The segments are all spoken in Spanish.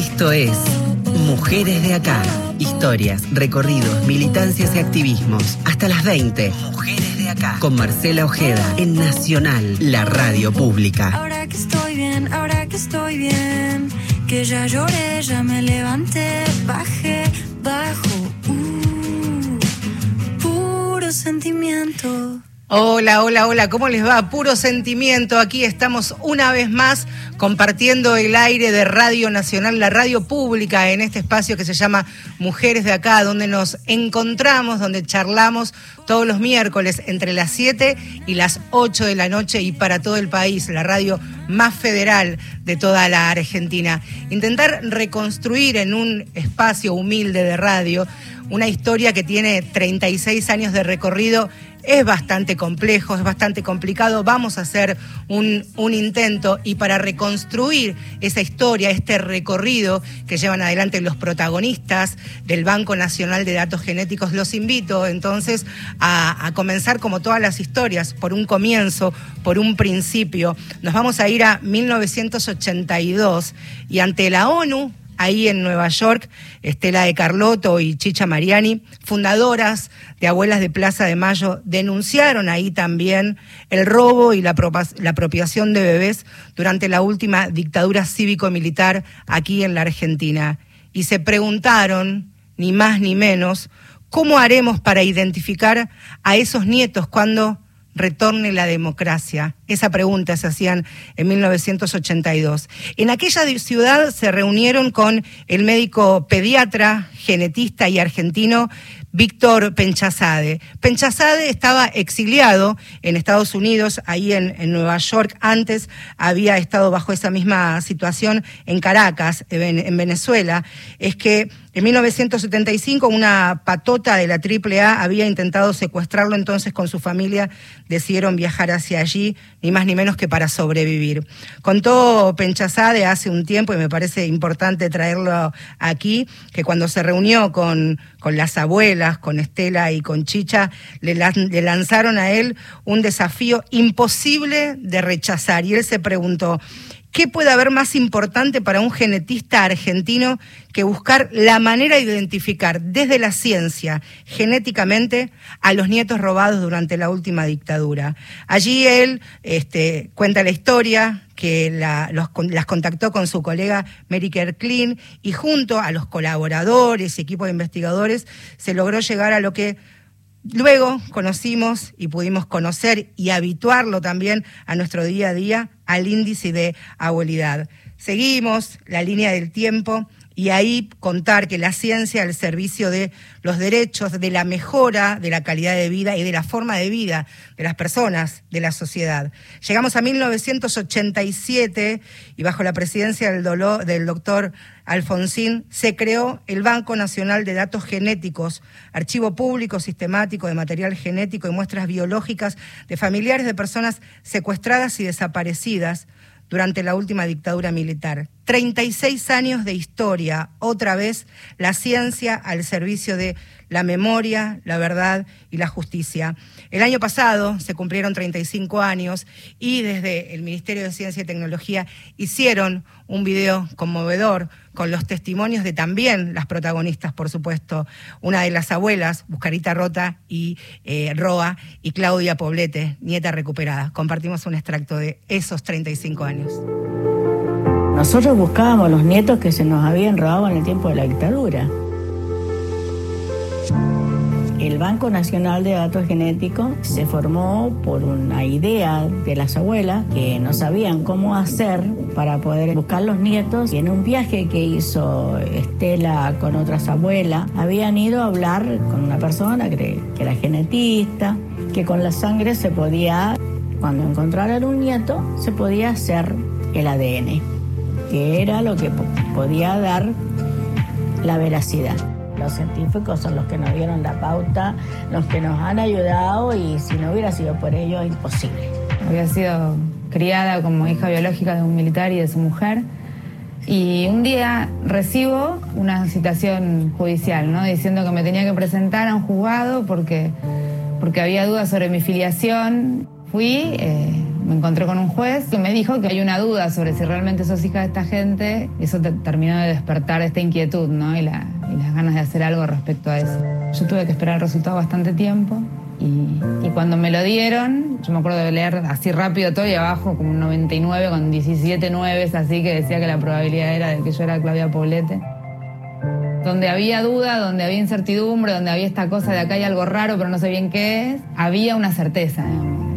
Esto es Mujeres de Acá. Historias, recorridos, militancias y activismos. Hasta las 20. Mujeres de Acá. Con Marcela Ojeda en Nacional, la radio pública. Ahora que estoy bien, ahora que estoy bien. Que ya lloré, ya me levanté, bajé, bajo. Uh, puro sentimiento. Hola, hola, hola, ¿cómo les va? Puro sentimiento. Aquí estamos una vez más compartiendo el aire de Radio Nacional, la radio pública, en este espacio que se llama Mujeres de Acá, donde nos encontramos, donde charlamos todos los miércoles entre las 7 y las 8 de la noche y para todo el país, la radio más federal de toda la Argentina. Intentar reconstruir en un espacio humilde de radio una historia que tiene 36 años de recorrido es bastante complejo, es bastante complicado. Vamos a hacer un, intento y para reconstruir esa historia, este recorrido que llevan adelante los protagonistas del Banco Nacional de Datos Genéticos, los invito entonces a comenzar como todas las historias, por un comienzo, por un principio. Nos vamos a ir a 1982 y ante la ONU, ahí en Nueva York, Estela de Carlotto y Chicha Mariani, fundadoras de Abuelas de Plaza de Mayo, denunciaron ahí también el robo y la, la apropiación de bebés durante la última dictadura cívico-militar aquí en la Argentina. Y se preguntaron, ni más ni menos, ¿cómo haremos para identificar a esos nietos cuando retorne la democracia? Esa pregunta se hacían en 1982. En aquella ciudad se reunieron con el médico pediatra, genetista y argentino Víctor Penchazade. Penchazade estaba exiliado en Estados Unidos, ahí en, Nueva York. Antes había estado bajo esa misma situación en Caracas, en, en Venezuela. Es que en 1975 una patota de la AAA había intentado secuestrarlo, entonces con su familia decidieron viajar hacia allí, ni más ni menos que para sobrevivir. Contó Penchazade hace un tiempo, y me parece importante traerlo aquí, que cuando se reunió con, con las abuelas, con Estela y con Chicha, le, le lanzaron a él un desafío imposible de rechazar. Y él se preguntó, ¿Qué puede haber más importante para un genetista argentino que buscar la manera de identificar desde la ciencia genéticamente a los nietos robados durante la última dictadura? Allí él este, cuenta la historia, que la, los, las contactó con su colega Mary Klein y junto a los colaboradores y equipos de investigadores se logró llegar a lo que Luego conocimos y pudimos conocer y habituarlo también a nuestro día a día al índice de abuelidad. Seguimos la línea del tiempo y ahí contar que la ciencia al servicio de los derechos, de la mejora de la calidad de vida y de la forma de vida de las personas, de la sociedad. Llegamos a 1987 y bajo la presidencia del, del doctor Alfonsín se creó el Banco Nacional de Datos Genéticos, archivo público sistemático de material genético y muestras biológicas de familiares de personas secuestradas y desaparecidas durante la última dictadura militar. 36 años de historia, otra vez la ciencia al servicio de la memoria, la verdad y la justicia. El año pasado se cumplieron 35 años y desde el Ministerio de Ciencia y Tecnología hicieron un video conmovedor con los testimonios de también las protagonistas, por supuesto, una de las abuelas, Buscarita Rota y eh, Roa, y Claudia Poblete, nieta recuperada. Compartimos un extracto de esos 35 años. Nosotros buscábamos los nietos que se nos habían robado en el tiempo de la dictadura. El Banco Nacional de Datos Genéticos se formó por una idea de las abuelas que no sabían cómo hacer para poder buscar los nietos y en un viaje que hizo Estela con otras abuelas habían ido a hablar con una persona que, era genetista, que con la sangre se podía, cuando encontraran un nieto, se podía hacer el ADN, que era lo que podía dar la veracidad. Los científicos son los que nos dieron la pauta, los que nos han ayudado y si no hubiera sido por ellos, imposible. Había sido criada como hija biológica de un militar y de su mujer. Y un día recibo una citación judicial, ¿no? Diciendo que me tenía que presentar a un juzgado porque, porque había dudas sobre mi filiación. Fui, eh, me encontré con un juez que me dijo que hay una duda sobre si realmente sos hija de esta gente. Y eso terminó de despertar esta inquietud, ¿no? Y, las ganas de hacer algo respecto a eso. Yo tuve que esperar el resultado bastante tiempo. Y, y, cuando me lo dieron, yo me acuerdo de leer así rápido todo y abajo como un 99 con 17 nueves, así que decía que la probabilidad era de que yo era Claudia Poblete. Donde había duda, donde había incertidumbre, donde había esta cosa de acá hay algo raro pero no sé bien qué es, había una certeza.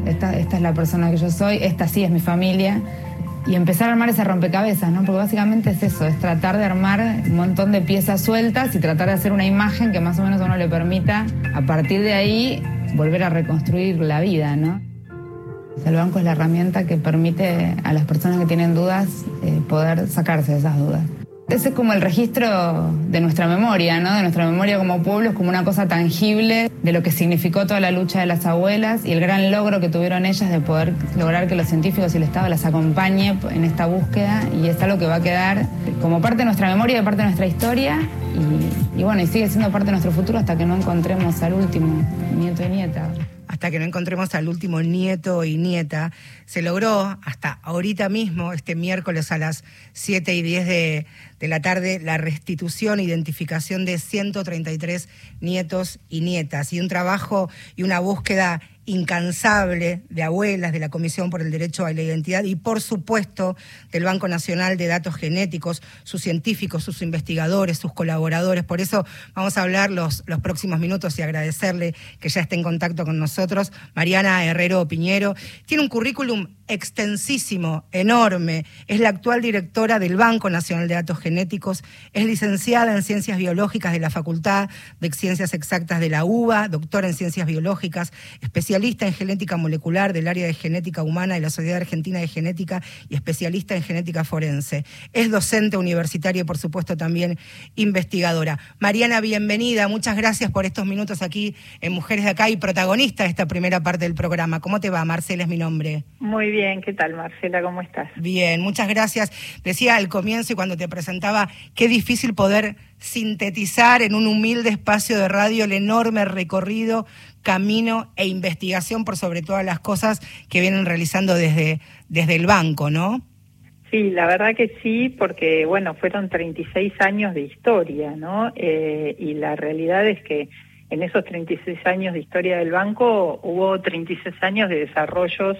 Esta, es la persona que yo soy, esta sí es mi familia. Y empezar a armar ese rompecabezas, ¿no? Porque básicamente es eso, es tratar de armar un montón de piezas sueltas y tratar de hacer una imagen que más o menos a uno le permita, a partir de ahí, volver a reconstruir la vida, ¿no? El banco es la herramienta que permite a las personas que tienen dudas eh, poder sacarse de esas dudas. Ese es como el registro de nuestra memoria, ¿no? De nuestra memoria como pueblo, es como una cosa tangible de lo que significó toda la lucha de las abuelas y el gran logro que tuvieron ellas de poder lograr que los científicos y el Estado las acompañe en esta búsqueda y es algo que va a quedar como parte de nuestra memoria, de parte de nuestra historia y, y bueno, y sigue siendo parte de nuestro futuro hasta que no encontremos al último nieto y nieta hasta que no encontremos al último nieto y nieta. Se logró hasta ahorita mismo, este miércoles a las 7 y 10 de, de la tarde, la restitución identificación de 133 nietos y nietas y un trabajo y una búsqueda incansable de abuelas de la Comisión por el Derecho a la Identidad y, por supuesto, del Banco Nacional de Datos Genéticos, sus científicos, sus investigadores, sus colaboradores. Por eso vamos a hablar los, los próximos minutos y agradecerle que ya esté en contacto con nosotros. Mariana Herrero Piñero tiene un currículum extensísimo, enorme. Es la actual directora del Banco Nacional de Datos Genéticos. Es licenciada en Ciencias Biológicas de la Facultad de Ciencias Exactas de la UBA, doctora en Ciencias Biológicas, especialista en genética molecular del área de genética humana de la Sociedad Argentina de Genética y especialista en genética forense. Es docente universitaria y, por supuesto, también investigadora. Mariana, bienvenida. Muchas gracias por estos minutos aquí en Mujeres de Acá y protagonista de esta primera parte del programa. ¿Cómo te va? Marcela es mi nombre. Muy bien, ¿qué tal Marcela? ¿Cómo estás? Bien, muchas gracias. Decía al comienzo y cuando te presentaba, qué difícil poder sintetizar en un humilde espacio de radio el enorme recorrido, camino e investigación por sobre todas las cosas que vienen realizando desde, desde el banco, ¿no? Sí, la verdad que sí, porque bueno, fueron 36 años de historia, ¿no? Eh, y la realidad es que en esos 36 años de historia del banco hubo 36 años de desarrollos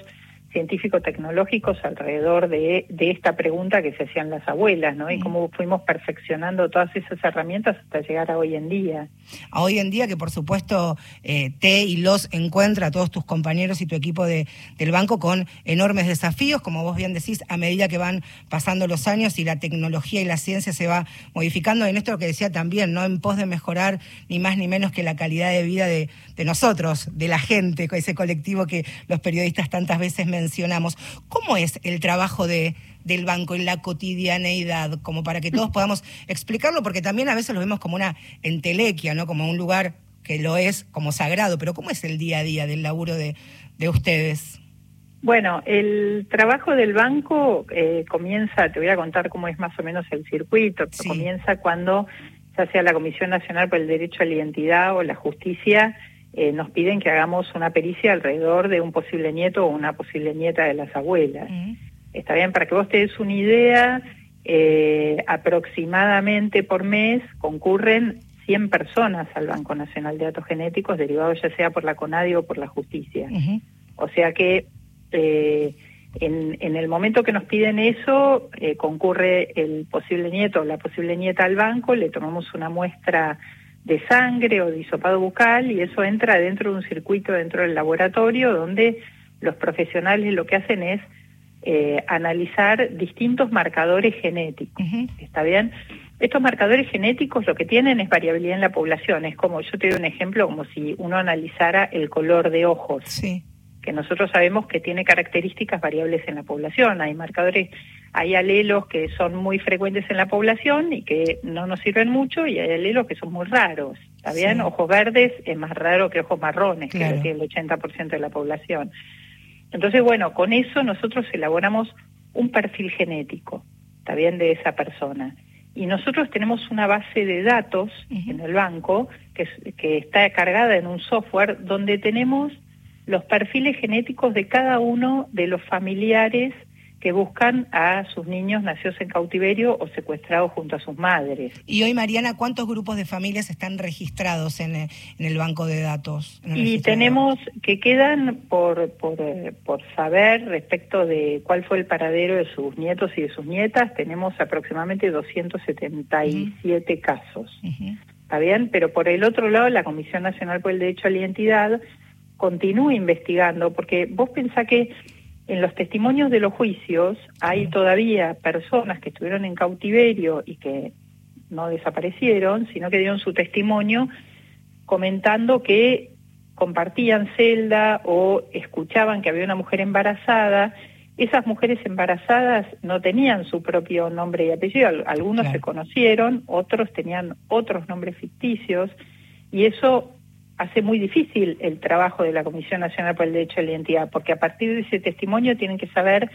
científico-tecnológicos alrededor de, de, esta pregunta que se hacían las abuelas, ¿no? Y cómo fuimos perfeccionando todas esas herramientas hasta llegar a hoy en día. A hoy en día que por supuesto eh, te y los encuentra a todos tus compañeros y tu equipo de, del banco con enormes desafíos, como vos bien decís, a medida que van pasando los años y la tecnología y la ciencia se va modificando. En esto lo que decía también, ¿no? En pos de mejorar ni más ni menos que la calidad de vida de, de nosotros, de la gente, ese colectivo que los periodistas tantas veces mencionan mencionamos. ¿Cómo es el trabajo de, del banco en la cotidianeidad? Como para que todos podamos explicarlo, porque también a veces lo vemos como una entelequia, ¿no? Como un lugar que lo es como sagrado, pero ¿cómo es el día a día del laburo de, de ustedes? Bueno, el trabajo del banco eh, comienza, te voy a contar cómo es más o menos el circuito, sí. comienza cuando ya sea la Comisión Nacional por el Derecho a la Identidad o la Justicia eh, nos piden que hagamos una pericia alrededor de un posible nieto o una posible nieta de las abuelas. Mm. Está bien, para que vos te des una idea, eh, aproximadamente por mes concurren 100 personas al Banco Nacional de Datos Genéticos, derivados ya sea por la CONADI o por la justicia. Uh -huh. O sea que eh, en, en, el momento que nos piden eso, eh, concurre el posible nieto o la posible nieta al banco, le tomamos una muestra de sangre o de hisopado bucal y eso entra dentro de un circuito dentro del laboratorio donde los profesionales lo que hacen es eh, analizar distintos marcadores genéticos. Uh -huh. ¿Está bien? Estos marcadores genéticos lo que tienen es variabilidad en la población. Es como, yo te doy un ejemplo, como si uno analizara el color de ojos. Sí. Que nosotros sabemos que tiene características variables en la población. Hay marcadores hay alelos que son muy frecuentes en la población y que no nos sirven mucho y hay alelos que son muy raros. ¿Está bien? Sí. Ojos verdes es más raro que ojos marrones, claro. que tiene el 80% de la población. Entonces, bueno, con eso nosotros elaboramos un perfil genético, ¿está bien? De esa persona. Y nosotros tenemos una base de datos uh -huh. en el banco que, que está cargada en un software donde tenemos los perfiles genéticos de cada uno de los familiares que buscan a sus niños nacidos en cautiverio o secuestrados junto a sus madres. Y hoy, Mariana, ¿cuántos grupos de familias están registrados en, el banco de datos? y tenemos que quedan por, por, eh, por, saber respecto de cuál fue el paradero de sus nietos y de sus nietas, tenemos aproximadamente 277 casos. ¿Está bien? Pero por el otro lado, la Comisión Nacional por el Derecho a la Identidad continúa investigando, porque vos pensás que en los testimonios de los juicios hay todavía personas que estuvieron en cautiverio y que no desaparecieron, sino que dieron su testimonio comentando que compartían celda o escuchaban que había una mujer embarazada. Esas mujeres embarazadas no tenían su propio nombre y apellido, algunos se conocieron, otros tenían otros nombres ficticios y eso hace muy difícil el trabajo de la Comisión Nacional por el Derecho a la Identidad, porque a partir de ese testimonio tienen que saber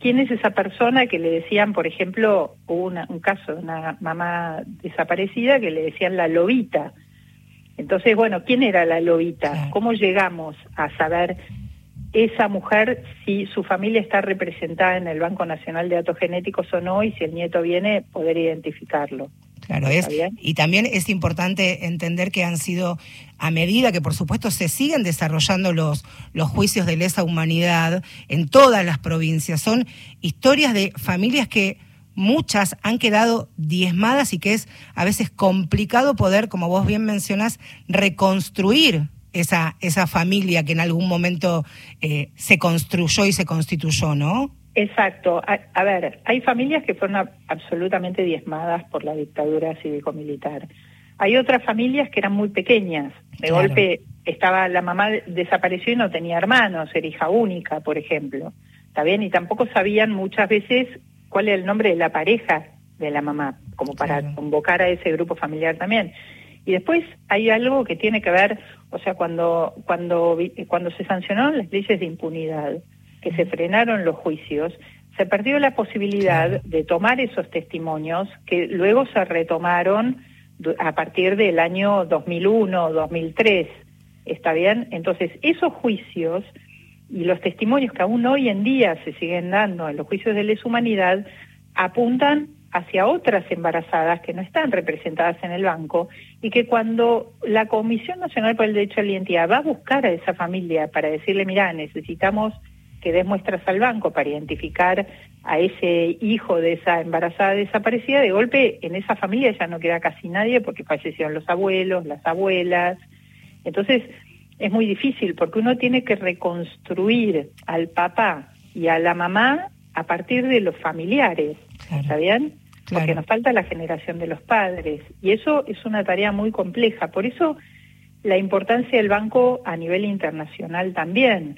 quién es esa persona que le decían, por ejemplo, hubo un caso de una mamá desaparecida que le decían la lobita. Entonces, bueno, ¿quién era la lobita? ¿Cómo llegamos a saber esa mujer si su familia está representada en el Banco Nacional de Datos Genéticos o no y si el nieto viene, poder identificarlo? Claro, es, y también es importante entender que han sido, a medida que por supuesto se siguen desarrollando los, los juicios de lesa humanidad en todas las provincias, son historias de familias que muchas han quedado diezmadas y que es a veces complicado poder, como vos bien mencionás, reconstruir esa, esa familia que en algún momento eh, se construyó y se constituyó, ¿no? Exacto. A, ver, hay familias que fueron absolutamente diezmadas por la dictadura cívico-militar. Hay otras familias que eran muy pequeñas. De golpe estaba la mamá desapareció y no tenía hermanos, era hija única, por ejemplo. ¿Está bien? Y tampoco sabían muchas veces cuál era el nombre de la pareja de la mamá, como para convocar a ese grupo familiar también. Y después hay algo que tiene que ver, o sea, cuando cuando cuando se sancionaron las leyes de impunidad, que se frenaron los juicios, se perdió la posibilidad de tomar esos testimonios que luego se retomaron a partir del año 2001 o 2003. ¿Está bien? Entonces, esos juicios y los testimonios que aún hoy en día se siguen dando en los juicios de lesa humanidad apuntan hacia otras embarazadas que no están representadas en el banco y que cuando la Comisión Nacional por el Derecho a la Identidad va a buscar a esa familia para decirle, mira, necesitamos que des muestras al banco para identificar a ese hijo de esa embarazada desaparecida, de golpe en esa familia ya no queda casi nadie porque fallecieron los abuelos, las abuelas. Entonces es muy difícil porque uno tiene que reconstruir al papá y a la mamá a partir de los familiares, ¿está bien? Porque nos falta la generación de los padres y eso es una tarea muy compleja. Por eso la importancia del banco a nivel internacional también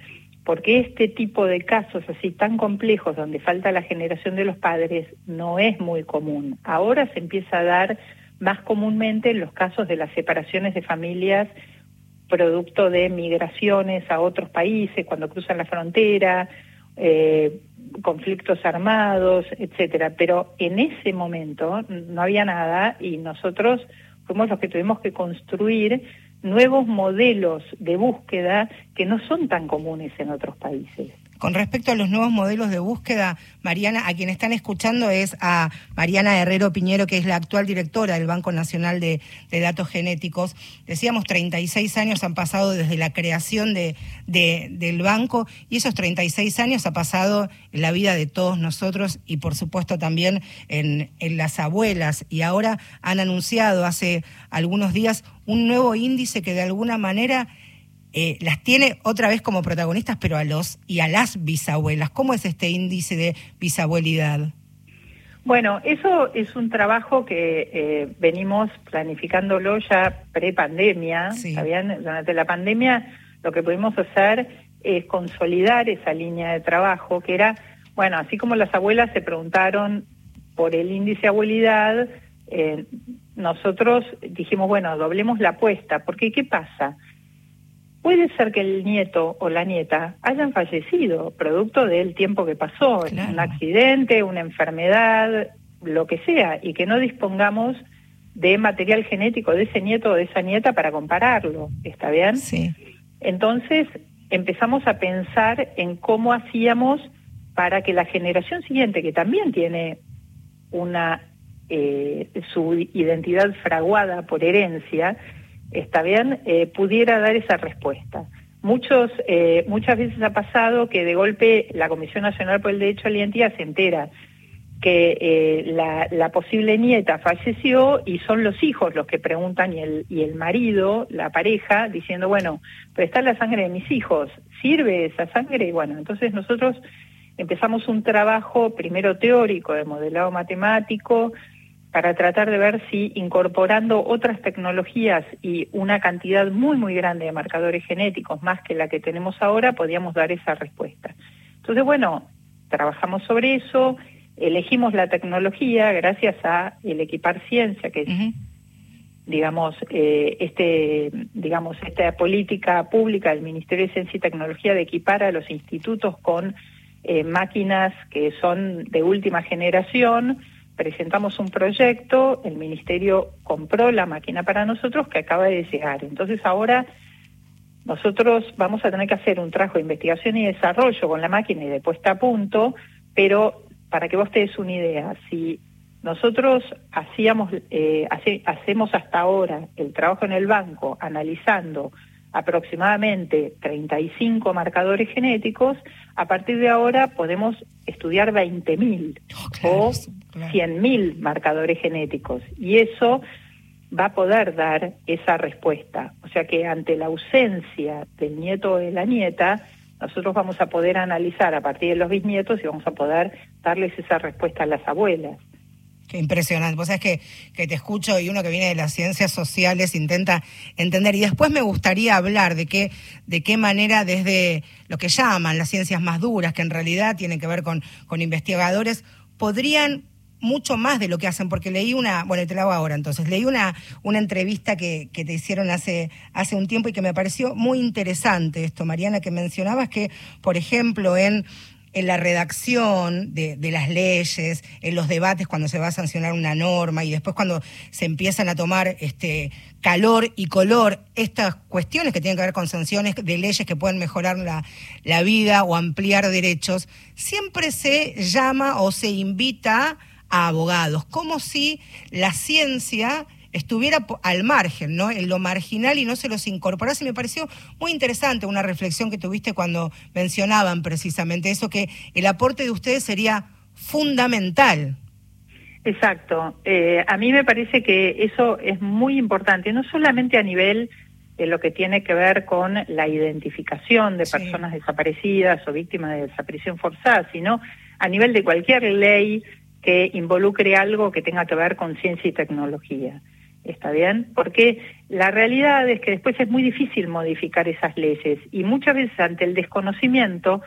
porque este tipo de casos así tan complejos donde falta la generación de los padres no es muy común. Ahora se empieza a dar más comúnmente en los casos de las separaciones de familias producto de migraciones a otros países cuando cruzan la frontera, eh, conflictos armados, etcétera. Pero en ese momento no había nada y nosotros fuimos los que tuvimos que construir nuevos modelos de búsqueda que no son tan comunes en otros países. Con respecto a los nuevos modelos de búsqueda, Mariana, a quien están escuchando es a Mariana Herrero Piñero, que es la actual directora del Banco Nacional de, Datos Genéticos. Decíamos, 36 años han pasado desde la creación de, del banco y esos 36 años ha pasado en la vida de todos nosotros y por supuesto también en las abuelas. Y ahora han anunciado hace algunos días un nuevo índice que de alguna manera eh, las tiene otra vez como protagonistas, pero a los y a las bisabuelas. ¿Cómo es este índice de bisabuelidad? Bueno, eso es un trabajo que eh, venimos planificándolo ya pre-pandemia. Durante la pandemia lo que pudimos hacer es consolidar esa línea de trabajo que era, bueno, así como las abuelas se preguntaron por el índice de abuelidad, eh, nosotros dijimos, bueno, doblemos la apuesta, porque ¿qué pasa? Puede ser que el nieto o la nieta hayan fallecido producto del tiempo que pasó, un accidente, una enfermedad, lo que sea, y que no dispongamos de material genético de ese nieto o de esa nieta para compararlo. ¿Está bien? Sí. Entonces, empezamos a pensar en cómo hacíamos para que la generación siguiente, que también tiene una eh, su identidad fraguada por herencia, está bien, eh, pudiera dar esa respuesta. Muchos, eh, muchas veces ha pasado que de golpe la Comisión Nacional por el Derecho a la Identidad se entera que eh, la, posible nieta falleció y son los hijos los que preguntan y el, y el marido, la pareja, diciendo, bueno, pero la sangre de mis hijos, ¿sirve esa sangre? Bueno, entonces nosotros empezamos un trabajo primero teórico de modelado matemático para tratar de ver si incorporando otras tecnologías y una cantidad muy, muy grande de marcadores genéticos, más que la que tenemos ahora, podíamos dar esa respuesta. Entonces, bueno, trabajamos sobre eso elegimos la tecnología gracias a el equipar ciencia, que es, digamos, eh, este, digamos, esta política pública del Ministerio de Ciencia y Tecnología de equipar a los institutos con eh, máquinas que son de última generación. Presentamos un proyecto, el Ministerio compró la máquina para nosotros que acaba de llegar. Entonces ahora nosotros vamos a tener que hacer un trabajo de investigación y desarrollo con la máquina y de puesta a punto, pero para que vos te des una idea, si nosotros hacíamos, eh, hacemos hasta ahora el trabajo en el banco analizando aproximadamente 35 marcadores genéticos, a partir de ahora podemos estudiar 20.000 o 100.000 marcadores genéticos y eso va a poder dar esa respuesta. O sea que ante la ausencia del nieto o de la nieta, nosotros vamos a poder analizar a partir de los bisnietos y vamos a poder darles esa respuesta a las abuelas. Qué impresionante. Vos sabés que, que te escucho y uno que viene de las ciencias sociales intenta entender. Y después me gustaría hablar de qué, de qué manera desde lo que llaman las ciencias más duras, que en realidad tienen que ver con, con investigadores, podrían mucho más de lo que hacen, porque leí una, bueno, te la hago ahora entonces, leí una, una entrevista que, te hicieron hace, hace un tiempo y que me pareció muy interesante esto, Mariana, que mencionabas que, por ejemplo, en en la redacción de, de, las leyes, en los debates cuando se va a sancionar una norma y después cuando se empiezan a tomar este calor y color estas cuestiones que tienen que ver con sanciones de leyes que pueden mejorar la, la vida o ampliar derechos, siempre se llama o se invita a abogados, como si la ciencia estuviera al margen, ¿no? En lo marginal y no se los incorporase. Me pareció muy interesante una reflexión que tuviste cuando mencionaban precisamente eso, que el aporte de ustedes sería fundamental. Exacto. Eh, a mí me parece que eso es muy importante, no solamente a nivel de lo que tiene que ver con la identificación de personas desaparecidas o víctimas de desaparición forzada, sino a nivel de cualquier ley que involucre algo que tenga que ver con ciencia y tecnología. ¿Está bien? Porque la realidad es que después es muy difícil modificar esas leyes y muchas veces ante el desconocimiento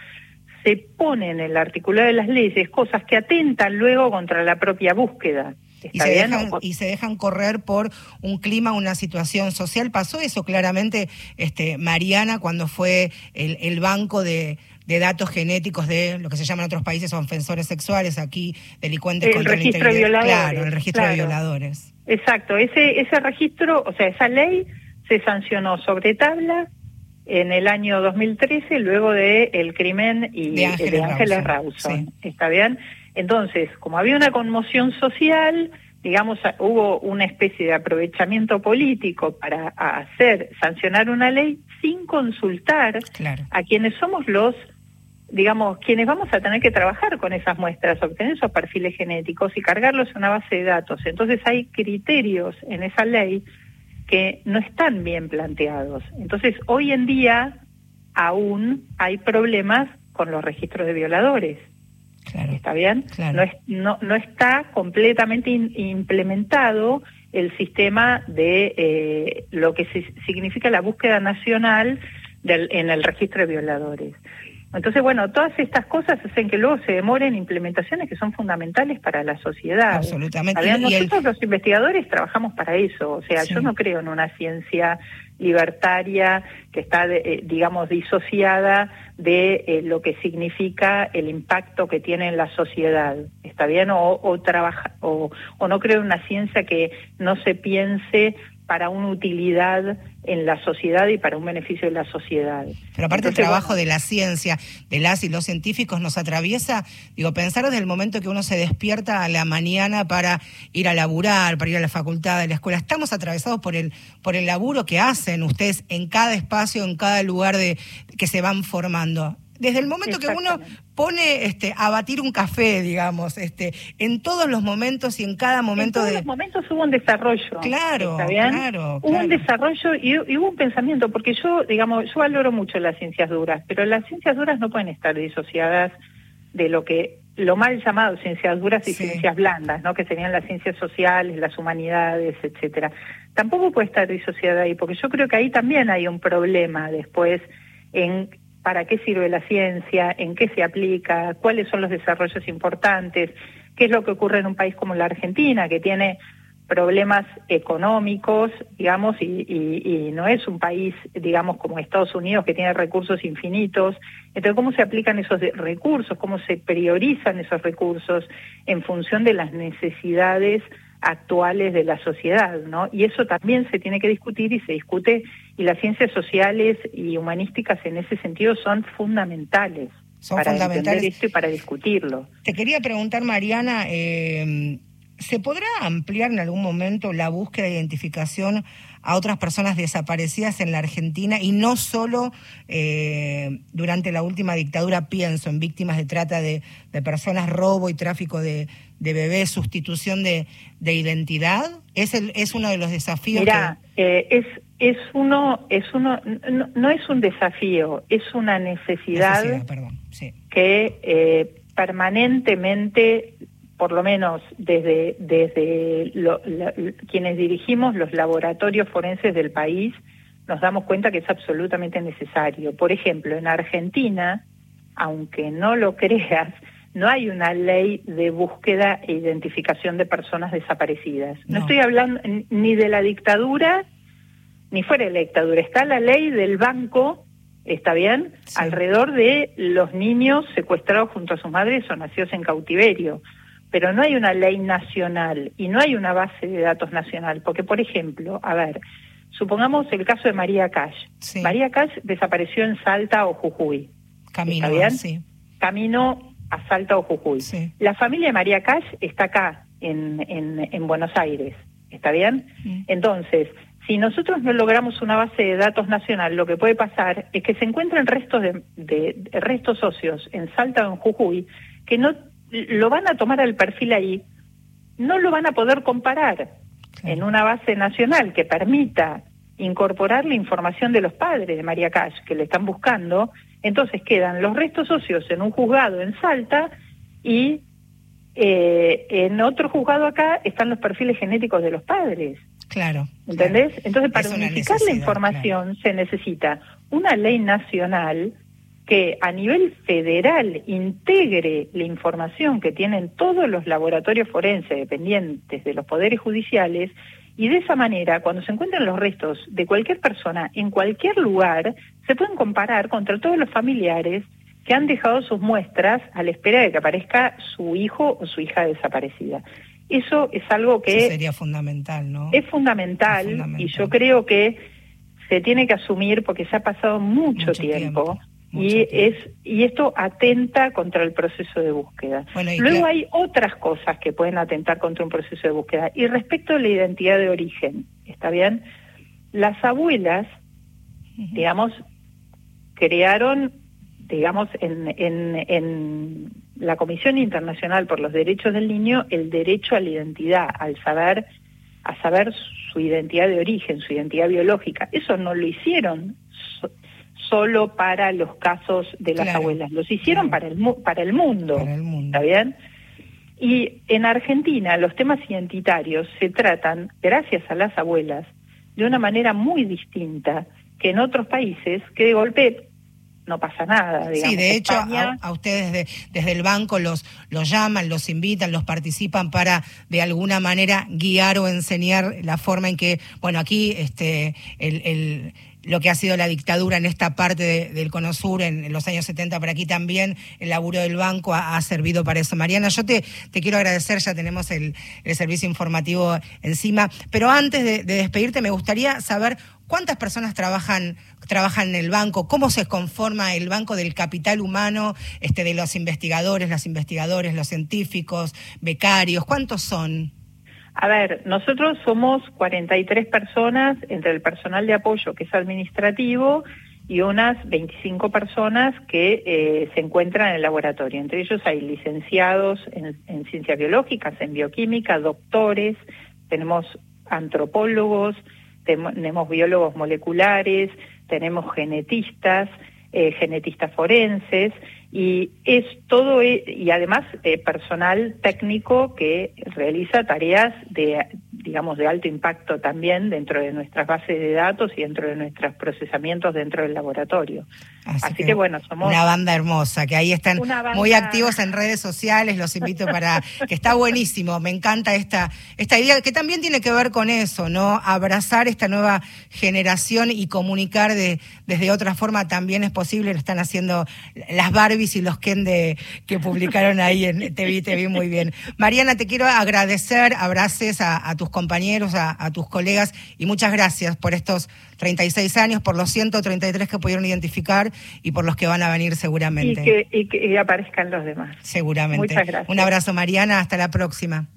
se ponen en el articulado de las leyes cosas que atentan luego contra la propia búsqueda. Y se, dejan, y se, dejan, correr por un clima, una situación social. Pasó eso claramente, este, Mariana, cuando fue el banco de, de datos genéticos de lo que se llama en otros países ofensores sexuales, aquí delincuentes el contra registro la integridad. Claro, el registro de violadores. Exacto, ese, ese registro, o sea, esa ley se sancionó sobre tabla en el año 2013 luego de el crimen y de Ángeles, Rawson. ¿Está bien? Entonces, como había una conmoción social, digamos, hubo una especie de aprovechamiento político para hacer, sancionar una ley sin consultar a quienes somos los digamos, quienes vamos a tener que trabajar con esas muestras, obtener esos perfiles genéticos y cargarlos en una base de datos. Entonces hay criterios en esa ley que no están bien planteados. Entonces hoy en día aún hay problemas con los registros de violadores. ¿Está bien? No, es, no, no está completamente implementado el sistema de eh, lo que significa la búsqueda nacional del, en el registro de violadores. Entonces, bueno, todas estas cosas hacen que luego se demoren implementaciones que son fundamentales para la sociedad. Absolutamente. nosotros los investigadores trabajamos para eso. O sea, yo no creo en una ciencia libertaria que está, eh, digamos, disociada de eh, lo que significa el impacto que tiene en la sociedad. ¿Está bien? O, o, trabaja, o, o no creo en una ciencia que no se piense para una utilidad en la sociedad y para un beneficio de la sociedad. Pero aparte el trabajo de la ciencia, de las y los científicos nos atraviesa, digo, pensar desde el momento que uno se despierta a la mañana para ir a laburar, para ir a la facultad, a la escuela, estamos atravesados por el por el laburo que hacen ustedes en cada espacio, en cada lugar de que se van formando desde el momento que uno pone este, a batir un café, digamos, este, en todos los momentos y en cada momento en todos de... los momentos hubo un desarrollo. Claro, claro. Hubo un desarrollo y, hubo un pensamiento, porque yo, digamos, yo valoro mucho las ciencias duras, pero las ciencias duras no pueden estar disociadas de lo que lo mal llamado ciencias duras y ciencias blandas, ¿no? Que serían las ciencias sociales, las humanidades, etcétera. Tampoco puede estar disociada ahí, porque yo creo que ahí también hay un problema después en para qué sirve la ciencia, en qué se aplica, cuáles son los desarrollos importantes, qué es lo que ocurre en un país como la Argentina, que tiene problemas económicos, digamos, y, no es un país, digamos, como Estados Unidos, que tiene recursos infinitos. Entonces, ¿cómo se aplican esos recursos? ¿Cómo se priorizan esos recursos en función de las necesidades actuales de la sociedad, ¿no? Y eso también se tiene que discutir y se discute y las ciencias sociales y humanísticas en ese sentido son fundamentales para entender esto y para discutirlo. Te quería preguntar, Mariana, eh, ¿se podrá ampliar en algún momento la búsqueda de identificación a otras personas desaparecidas en la Argentina y no solo eh, durante la última dictadura, pienso en víctimas de trata de, personas, robo y tráfico de, bebés, sustitución de, identidad? ¿Es, el, ¿Es uno de los desafíos? Mira, eh, es, es uno, es uno no, es un desafío, es una necesidad, que eh, permanentemente por lo menos desde, desde quienes dirigimos los laboratorios forenses del país, nos damos cuenta que es absolutamente necesario. Por ejemplo, en Argentina, aunque no lo creas, no hay una ley de búsqueda e identificación de personas desaparecidas. No, estoy hablando ni de la dictadura, ni fuera de la dictadura. Está la ley del banco, ¿está bien? Alrededor de los niños secuestrados junto a sus madres o nacidos en cautiverio pero no hay una ley nacional y no hay una base de datos nacional, porque por ejemplo, a ver, supongamos el caso de María Cash. María Cash desapareció en Salta o Jujuy. Camino, Sí. Camino a Salta o Jujuy. La familia de María Cash está acá, en, en, Buenos Aires. ¿Está bien? Entonces, si nosotros no logramos una base de datos nacional, lo que puede pasar es que se encuentren restos de, de restos socios en Salta o en Jujuy que no lo van a tomar al perfil ahí, no lo van a poder comparar en una base nacional que permita incorporar la información de los padres de María Cash que le están buscando, entonces quedan los restos socios en un juzgado en Salta y eh, en otro juzgado acá están los perfiles genéticos de los padres. Claro. ¿Entendés? Entonces, para unificar la información se necesita una ley nacional que a nivel federal integre la información que tienen todos los laboratorios forenses dependientes de los poderes judiciales y de esa manera, cuando se encuentran los restos de cualquier persona en cualquier lugar, se pueden comparar contra todos los familiares que han dejado sus muestras a la espera de que aparezca su hijo o su hija desaparecida. Eso es algo que... sería fundamental, ¿no? Es fundamental, y yo creo que se tiene que asumir porque se ha pasado mucho, tiempo y es y esto atenta contra el proceso de búsqueda. Luego hay otras cosas que pueden atentar contra un proceso de búsqueda. Y respecto a la identidad de origen, ¿está bien? Las abuelas, digamos, crearon, digamos, en, en, en la Comisión Internacional por los Derechos del Niño el derecho a la identidad, al saber, a saber su identidad de origen, su identidad biológica. Eso no lo hicieron solo para los casos de las abuelas, los hicieron para, el, para el mundo. Para el mundo. ¿Está bien? Y en Argentina los temas identitarios se tratan, gracias a las abuelas, de una manera muy distinta que en otros países, que de golpe no pasa nada. Digamos. Sí, de hecho, a, ustedes desde el banco los, los llaman, los invitan, los participan para de alguna manera guiar o enseñar la forma en que, bueno, aquí este el lo que ha sido la dictadura en esta parte del Cono Sur en, los años 70, por aquí también el laburo del banco ha, servido para eso. Mariana, yo te, quiero agradecer, ya tenemos el, servicio informativo encima, pero antes de, despedirte me gustaría saber ¿Cuántas personas trabajan, trabajan en el banco? ¿Cómo se conforma el banco del capital humano, este, de los investigadores, las investigadores, los científicos, becarios? ¿Cuántos son? A ver, nosotros somos 43 personas entre el personal de apoyo que es administrativo y unas 25 personas que eh, se encuentran en el laboratorio. Entre ellos hay licenciados en, en ciencias biológicas, en bioquímica, doctores, tenemos antropólogos, tenemos biólogos moleculares, tenemos genetistas, eh, genetistas forenses y es todo e, y además eh, personal técnico que realiza tareas de digamos, de alto impacto también dentro de nuestras bases de datos y dentro de nuestros procesamientos dentro del laboratorio. Así, que, bueno, somos... Una banda hermosa, que ahí están muy activos en redes sociales, los invito para... que está buenísimo, me encanta esta, esta idea, que también tiene que ver con eso, ¿no? Abrazar esta nueva generación y comunicar de, desde otra forma también es posible, lo están haciendo las Barbies y los Ken de, que publicaron ahí en TV, te vi muy bien. Mariana, te quiero agradecer, abraces a, a tus compañeros, a, tus colegas y muchas gracias por estos 36 años, por los 133 que pudieron identificar y por los que van a venir seguramente. Y que, aparezcan los demás. Seguramente. Muchas gracias. Un abrazo, Mariana. Hasta la próxima.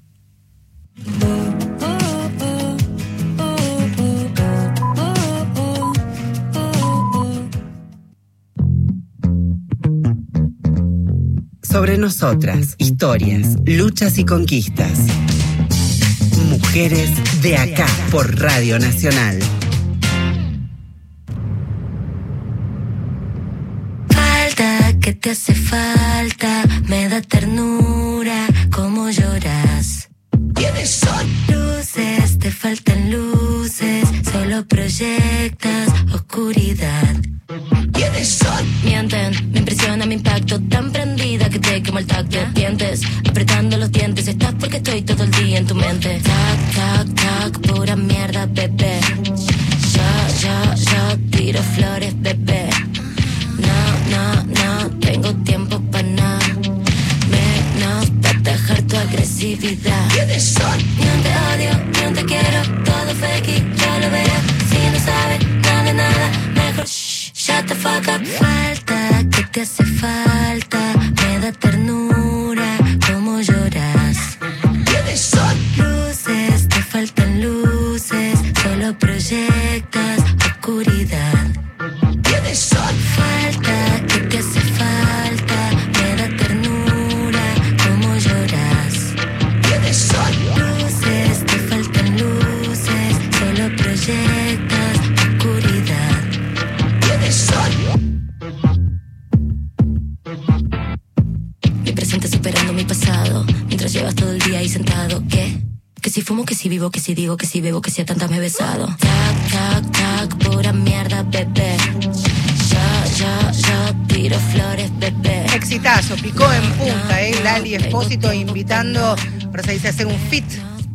Sobre nosotras, historias, luchas y conquistas. Mujeres de acá por Radio Nacional. Falta que te hace falta, me da ternura, como lloras. ¿Quiénes son? Luces, te faltan luces, solo proyectas oscuridad. ¿Quiénes son? Mienten, me impresiona mi impacto, quemo el tacto. Dientes, apretando los dientes, estás porque estoy todo el día en tu mente. Tac, tac, tac, pura mierda, bebé. Ya, ya, ya, tiro flores, bebé. No, no, no, tengo tiempo para nada. Menos para dejar tu agresividad. ¿Quiénes son? Ni te odio, ni te quiero, todo fake, yo lo veo. Si no sabes nada, nada, mejor shh. Shut the fuck up. Que si bebo, que si a tantas me he besado. Tac, tac, tac, pura mierda, bebé. Ya, ya, ya, tiro flores, bebé. Exitazo, picó en punta, ¿eh? Lali Espósito invitando, pero se dice hacer un fit,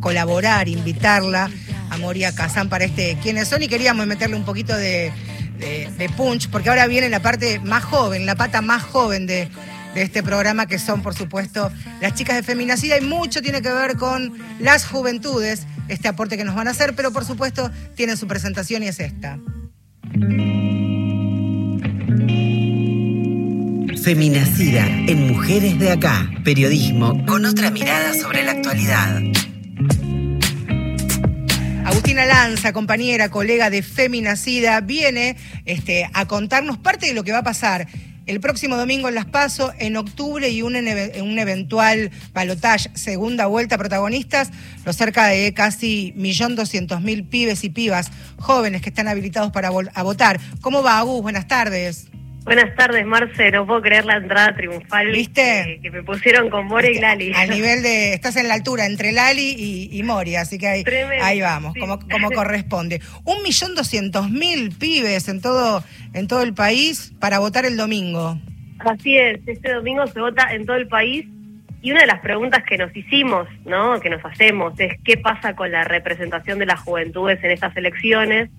colaborar, invitarla a Moria Kazán para este quiénes son y queríamos meterle un poquito de de, Punch, porque ahora viene la parte más joven, la pata más joven de, este programa, que son, por supuesto, las chicas de Feminacida, y mucho tiene que ver con las juventudes, este aporte que nos van a hacer, pero por supuesto tienen su presentación y es esta. Feminacida en Mujeres de Acá, periodismo con otra mirada sobre la actualidad. Agustina Lanza, compañera, colega de Feminacida, viene este, a contarnos parte de lo que va a pasar el próximo domingo en Las Paso, en octubre y un, un eventual balotage, segunda vuelta protagonistas, los cerca de casi 1.200.000 pibes y pibas jóvenes que están habilitados para votar. ¿Cómo va, Agus? Buenas tardes. Buenas tardes, Marce. No puedo creer la entrada triunfal ¿Viste? Que, me pusieron con Mori y Lali. A nivel de. Estás en la altura entre Lali y, y Mori, así que ahí, ahí vamos, como, como corresponde. Un millón doscientos mil pibes en todo, en todo el país para votar el domingo. Así es, este domingo se vota en todo el país y una de las preguntas que nos hicimos, ¿no? que nos hacemos, es qué pasa con la representación de las juventudes en estas elecciones.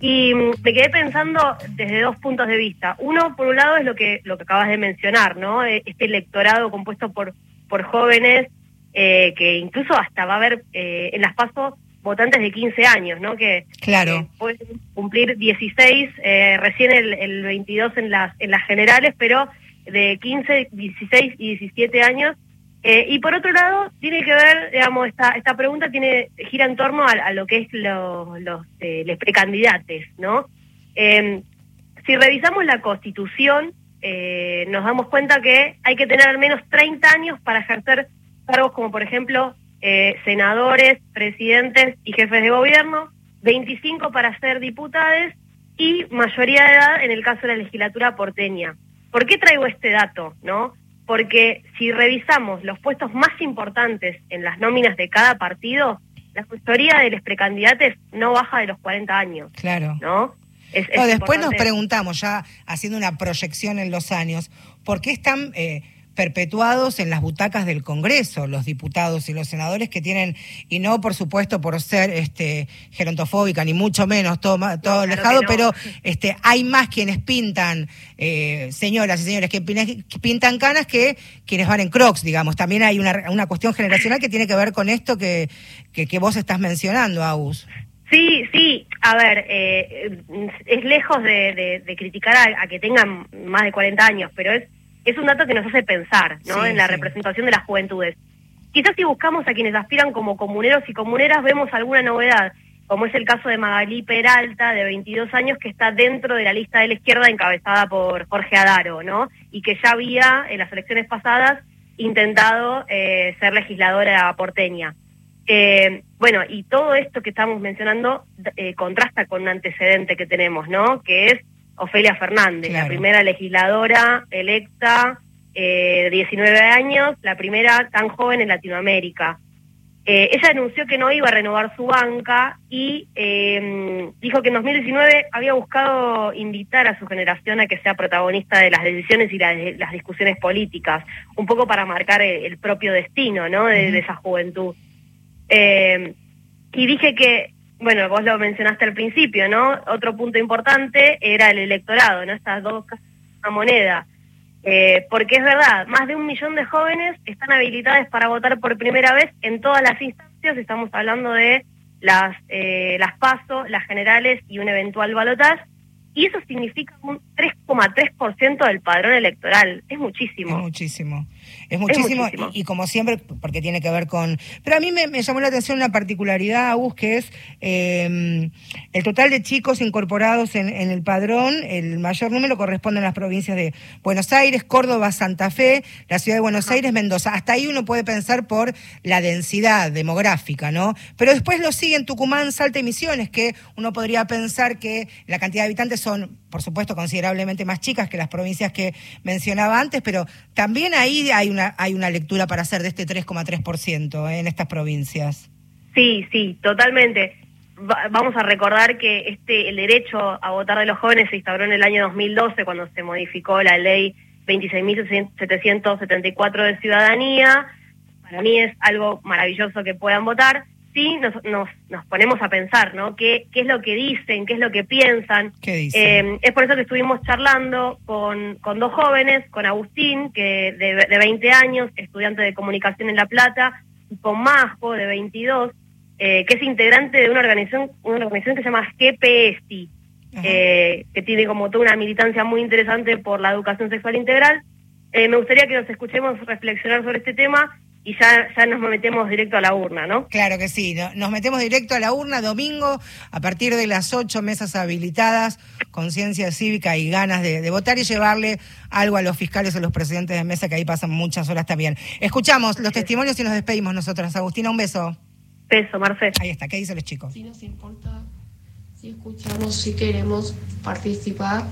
Y mm, me quedé pensando desde dos puntos de vista. Uno, por un lado, es lo que, lo que acabas de mencionar, ¿no? E, este electorado compuesto por, por jóvenes, eh, que incluso hasta va a haber, eh, en las pasos votantes de 15 años, ¿no? Que, claro. pueden cumplir 16, eh, recién el, el 22 en las, en las generales, pero de 15, 16 y 17 años. Eh, y por otro lado, tiene que ver, digamos, esta, pregunta tiene gira en torno a, lo que es los los eh, precandidates, ¿no? Em, si revisamos la Constitución, eh, nos damos cuenta que hay que tener al menos 30 años para ejercer cargos como, por ejemplo, eh, senadores, presidentes y jefes de gobierno, 25 para ser diputados y mayoría de edad en el caso de la legislatura porteña. ¿Por qué traigo este dato? no Porque si revisamos los puestos más importantes en las nóminas de cada partido, la mayoría de los precandidatos no baja de los 40 años. Claro. ¿No? después nos preguntamos, ya haciendo una proyección en los años, ¿por qué están eh, perpetuados en las butacas del Congreso los diputados y los senadores que tienen, y no por supuesto por ser este gerontofóbica, ni mucho menos, todo, todo alejado, pero este hay más quienes pintan, eh, señoras y señores, que pintan canas que quienes van en crocs, digamos. También hay una, una cuestión generacional que tiene que ver con esto que, que, vos estás mencionando, Agus. Sí, sí, a ver, eh, es lejos de, criticar a, que tengan más de 40 años, pero es, es un dato que nos hace pensar ¿no? en la representación de las juventudes. Quizás si buscamos a quienes aspiran como comuneros y comuneras vemos alguna novedad, como es el caso de Magalí Peralta, de 22 años, que está dentro de la lista de la izquierda encabezada por Jorge Adaro, ¿no? Y que ya había en las elecciones pasadas intentado eh, ser legisladora porteña. Eh, bueno, y todo esto que estamos mencionando eh, contrasta con un antecedente que tenemos, ¿no? Que es Ofelia Fernández, la primera legisladora electa eh, de 19 años, la primera tan joven en Latinoamérica. Eh, ella anunció que no iba a renovar su banca y em, dijo que en 2019 había buscado invitar a su generación a que sea protagonista de las decisiones y las discusiones políticas, un poco para marcar el, propio destino ¿no? de esa juventud. Eh, y dije que, bueno, vos lo mencionaste al principio, ¿no? Otro punto importante era el electorado, ¿no? Estas dos una moneda. Eh, porque es verdad, más de un millón de jóvenes están habilitados para votar por primera vez en todas las instancias. Estamos hablando de las, eh, las PASO, las generales y un eventual balotaje y eso significa un 3,3% del padrón electoral. Es muchísimo. Muchísimo. Es muchísimo, Y, como siempre, porque tiene que ver con... Pero a mí me, llamó la atención una particularidad, Agus, que es em, el total de chicos incorporados en, el padrón, el mayor número corresponde a las provincias de Buenos Aires, Córdoba, Santa Fe, la ciudad de Buenos Aires, Mendoza. Hasta ahí uno puede pensar por la densidad demográfica, ¿no? Pero después lo siguen Tucumán, Salta y Misiones, que uno podría pensar que la cantidad de habitantes son, por supuesto, considerablemente más chicas que las provincias que mencionaba antes, pero también ahí hay una, hay una lectura para hacer de este 3,3% ¿eh? en estas provincias. Sí, sí, totalmente. vamos a recordar que este el derecho a votar de los jóvenes se instauró en el año 2012 cuando se modificó la ley 26.774 de ciudadanía. Para mí es algo maravilloso que puedan votar sí nos, nos, nos ponemos a pensar, ¿no? ¿Qué, ¿Qué es lo que dicen? ¿Qué es lo que piensan? Eh, es por eso que estuvimos charlando con, con dos jóvenes, con Agustín, que de, de 20 años, estudiante de comunicación en La Plata, y con Majo, de 22, eh, que es integrante de una organización, una organización que se llama GPSI, eh, que tiene como toda una militancia muy interesante por la educación sexual integral. me gustaría que nos escuchemos reflexionar sobre este tema y ya, ya nos metemos directo a la urna, ¿no? Claro que sí, nos metemos directo a la urna domingo a partir de las ocho mesas habilitadas, conciencia cívica y ganas de, votar y llevarle algo a los fiscales o los presidentes de mesa que ahí pasan muchas horas también. Escuchamos los testimonios y nos despedimos nosotras. Agustina, un beso. Beso, Marcelo. Ahí está, ¿qué dicen los chicos? Si nos importa, si escuchamos, si queremos participar,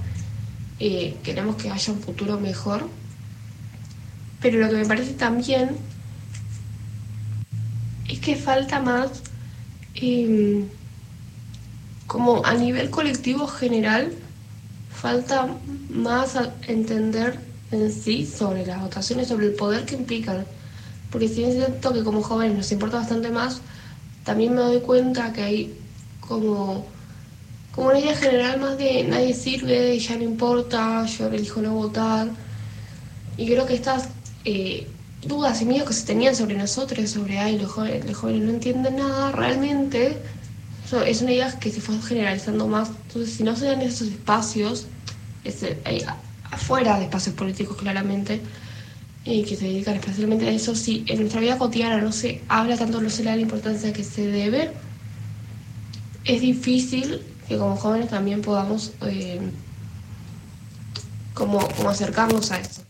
eh, queremos que haya un futuro mejor. Pero lo que me parece también es que falta más, em, como a nivel colectivo general, falta más entender en sí sobre las votaciones, sobre el poder que implican. Porque si bien siento que como jóvenes nos importa bastante más, también me doy cuenta que hay como, como una idea general más de nadie sirve, ya no importa, yo elijo no votar. Y creo que estas eh, dudas y miedos que se tenían sobre nosotros, sobre, ay, los jóvenes, los jóvenes no entienden nada, realmente es una idea que se fue generalizando más. Entonces, si no se dan esos espacios, afuera de espacios políticos claramente, y que se dedican especialmente a eso, si en nuestra vida cotidiana no se habla tanto, no se le da la importancia que se debe, es difícil que como jóvenes también podamos eh, como acercarnos a eso.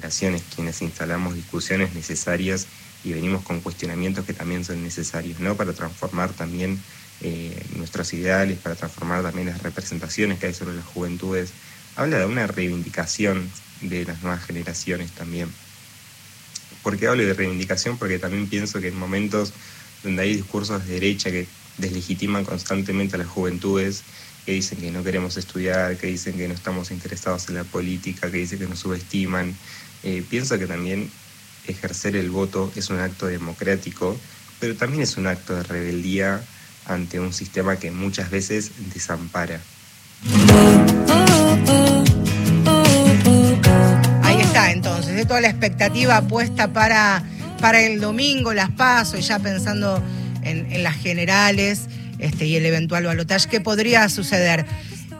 Quienes instalamos discusiones necesarias y venimos con cuestionamientos que también son necesarios, ¿no? Para transformar también eh, nuestros ideales, para transformar también las representaciones que hay sobre las juventudes. Habla de una reivindicación de las nuevas generaciones también. ¿Por qué hablo de reivindicación? Porque también pienso que en momentos donde hay discursos de derecha que deslegitiman constantemente a las juventudes, que dicen que no queremos estudiar, que dicen que no estamos interesados en la política, que dicen que nos subestiman, eh, pienso que también ejercer el voto es un acto democrático, pero también es un acto de rebeldía ante un sistema que muchas veces desampara. Ahí está entonces, de toda la expectativa puesta para, para el domingo, las paso, y ya pensando en, las generales este, y el eventual balotaje, ¿qué podría suceder?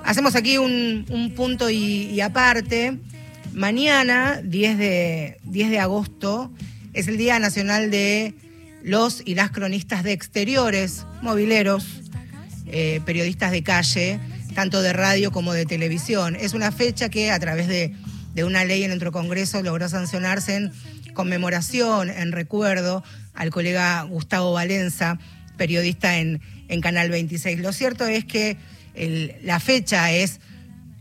Hacemos aquí un, punto y aparte. Mañana, 10 de, 10 de agosto, es el Día Nacional de los y las cronistas de exteriores, mobileros, eh, periodistas de calle, tanto de radio como de televisión. Es una fecha que a través de, una ley en nuestro Congreso logró sancionarse en conmemoración, en recuerdo al colega Gustavo Valenza, periodista en, en Canal 26. Lo cierto es que la fecha es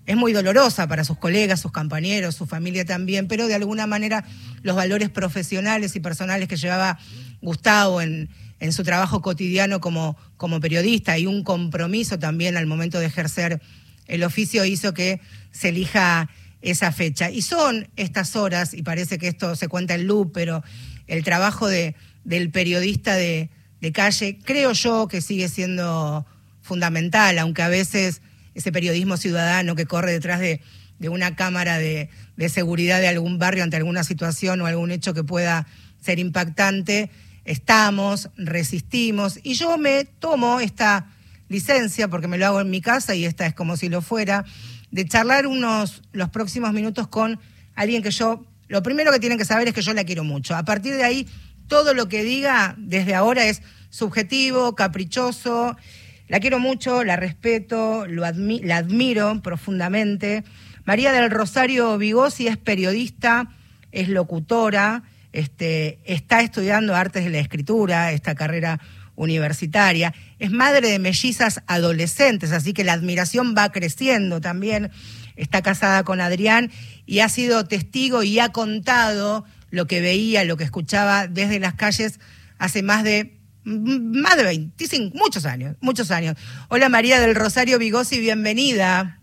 es muy dolorosa para sus colegas, sus compañeros, su familia también, pero de alguna manera los valores profesionales y personales que llevaba Gustavo en, su trabajo cotidiano como, como periodista y un compromiso también al momento de ejercer el oficio hizo que se elija esa fecha. Y son estas horas, y parece que esto se cuenta en loop, pero el trabajo de, del periodista de, de calle, creo yo que sigue siendo fundamental, aunque a veces ese periodismo ciudadano que corre detrás de, una cámara de, seguridad de algún barrio ante alguna situación o algún hecho que pueda ser impactante, estamos, resistimos, y yo me tomo esta licencia, porque me lo hago en mi casa y esta es como si lo fuera, de charlar unos los próximos minutos con alguien que yo, lo primero que tienen que saber es que yo la quiero mucho. A partir de ahí, todo lo que diga desde ahora es subjetivo, caprichoso, la quiero mucho, la respeto, la admiro profundamente. María del Rosario Vigosi es periodista, es locutora, este, está estudiando artes de la escritura, esta carrera universitaria, es madre de mellizas adolescentes, así que la admiración va creciendo también. Está casada con Adrián y ha sido testigo y ha contado lo que veía, lo que escuchaba desde las calles hace más de más de 25, muchos años, muchos años. Hola María del Rosario Vigosi, bienvenida.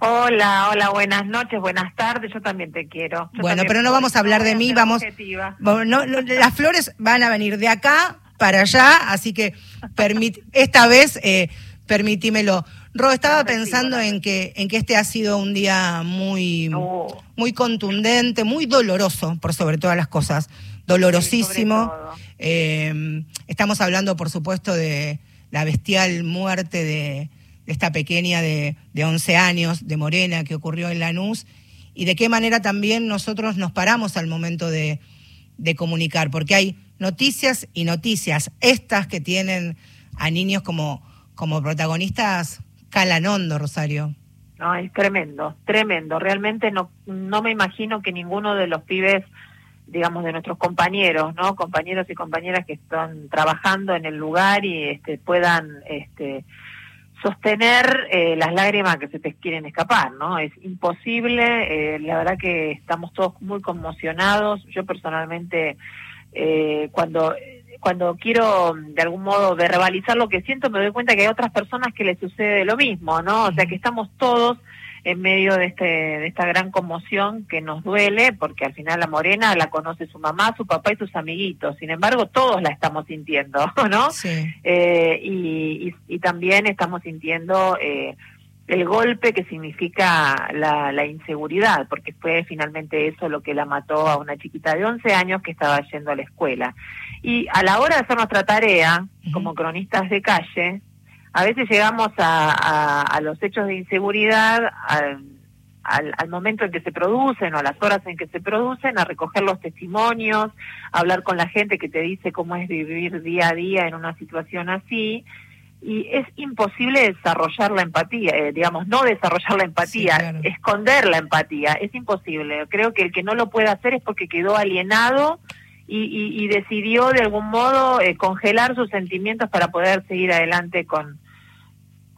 Hola, hola, buenas noches, buenas tardes, yo también te quiero. bueno, pero no vamos a hablar de mí, vamos... no, las flores van a venir de acá para allá, así que esta vez eh, permitímelo. Ro, estaba pensando en que, en que este ha sido un día muy, muy contundente, muy doloroso, por sobre todas las cosas dolorosísimo. Eh, estamos hablando, por supuesto, de la bestial muerte de, esta pequeña de, de, 11 años, de Morena, que ocurrió en Lanús, y de qué manera también nosotros nos paramos al momento de, comunicar, porque hay noticias y noticias, estas que tienen a niños como, como protagonistas calanondo, Rosario. No, es tremendo, tremendo. Realmente no, no me imagino que ninguno de los pibes digamos, de nuestros compañeros, ¿no? Compañeros y compañeras que están trabajando en el lugar y este, puedan este, sostener eh, las lágrimas que se te quieren escapar, ¿no? Es imposible, eh, la verdad que estamos todos muy conmocionados. Yo personalmente, eh, cuando cuando quiero de algún modo verbalizar lo que siento, me doy cuenta que hay otras personas que les sucede lo mismo, ¿no? O sea, que estamos todos en medio de, este, de esta gran conmoción que nos duele, porque al final la morena la conoce su mamá, su papá y sus amiguitos. Sin embargo, todos la estamos sintiendo, ¿no? Sí. Eh, y, y, también estamos sintiendo eh, el golpe que significa la, la, inseguridad, porque fue finalmente eso lo que la mató a una chiquita de 11 años que estaba yendo a la escuela. Y a la hora de hacer nuestra tarea, como cronistas de calle, a veces llegamos a, a, los hechos de inseguridad al, al, momento en que se producen o a las horas en que se producen, a recoger los testimonios, a hablar con la gente que te dice cómo es vivir día a día en una situación así y es imposible desarrollar la empatía, eh, digamos, no desarrollar la empatía, esconder la empatía, es imposible. Creo que el que no lo puede hacer es porque quedó alienado y, y, decidió de algún modo eh, congelar sus sentimientos para poder seguir adelante con,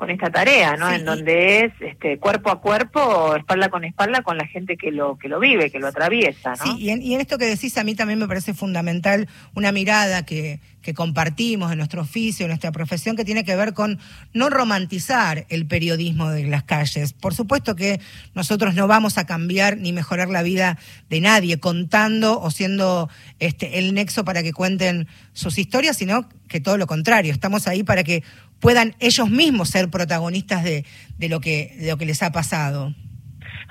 con esta tarea, ¿no? en donde es este, cuerpo a cuerpo, espalda con espalda con la gente que lo que lo vive, que lo atraviesa, ¿no? Sí, y en, y en esto que decís a mí también me parece fundamental una mirada que, que compartimos en nuestro oficio, en nuestra profesión, que tiene que ver con no romantizar el periodismo de las calles. Por supuesto que nosotros no vamos a cambiar ni mejorar la vida de nadie contando o siendo este, el nexo para que cuenten sus historias, sino que todo lo contrario, estamos ahí para que puedan ellos mismos ser protagonistas de, de, lo, que, de lo que les ha pasado.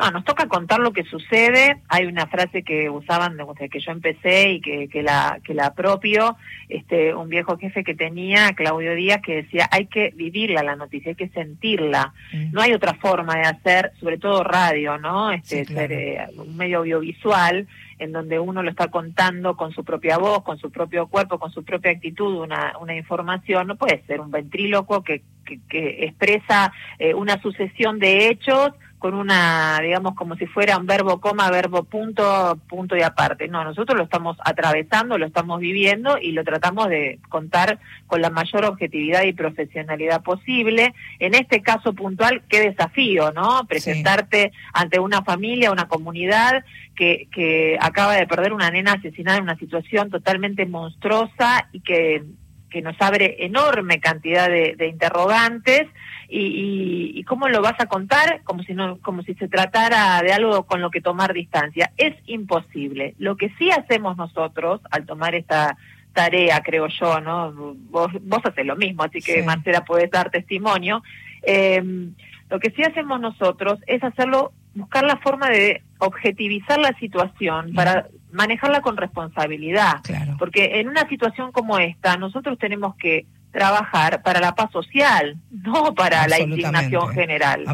No, nos toca contar lo que sucede. Hay una frase que usaban desde que yo empecé y que, que la que la apropio, este, un viejo jefe que tenía, Claudio Díaz, que decía hay que vivirla la noticia, hay que sentirla. Mm. No hay otra forma de hacer, sobre todo radio, ¿no? Este, ser eh, un medio audiovisual en donde uno lo está contando con su propia voz, con su propio cuerpo, con su propia actitud, una, una información, no puede ser un ventríloco que, que, expresa eh, una sucesión de hechos con una, digamos, como si fuera un verbo coma, verbo punto, punto y aparte. No, nosotros lo estamos atravesando, lo estamos viviendo y lo tratamos de contar con la mayor objetividad y profesionalidad posible. En este caso puntual, qué desafío, ¿no? Presentarte ante una familia, una comunidad que, que acaba de perder una nena asesinada en una situación totalmente monstruosa y que que nos abre enorme cantidad de, de interrogantes y, y, cómo lo vas a contar como si no como si se tratara de algo con lo que tomar distancia. Es imposible. Lo que sí hacemos nosotros al tomar esta tarea creo yo no vos vos haces lo mismo así que Marcela puedes dar testimonio. Eh, lo que sí hacemos nosotros es hacerlo buscar la forma de objetivizar la situación para manejarla con responsabilidad porque en una situación como esta nosotros tenemos que trabajar para la paz social, no para la indignación general.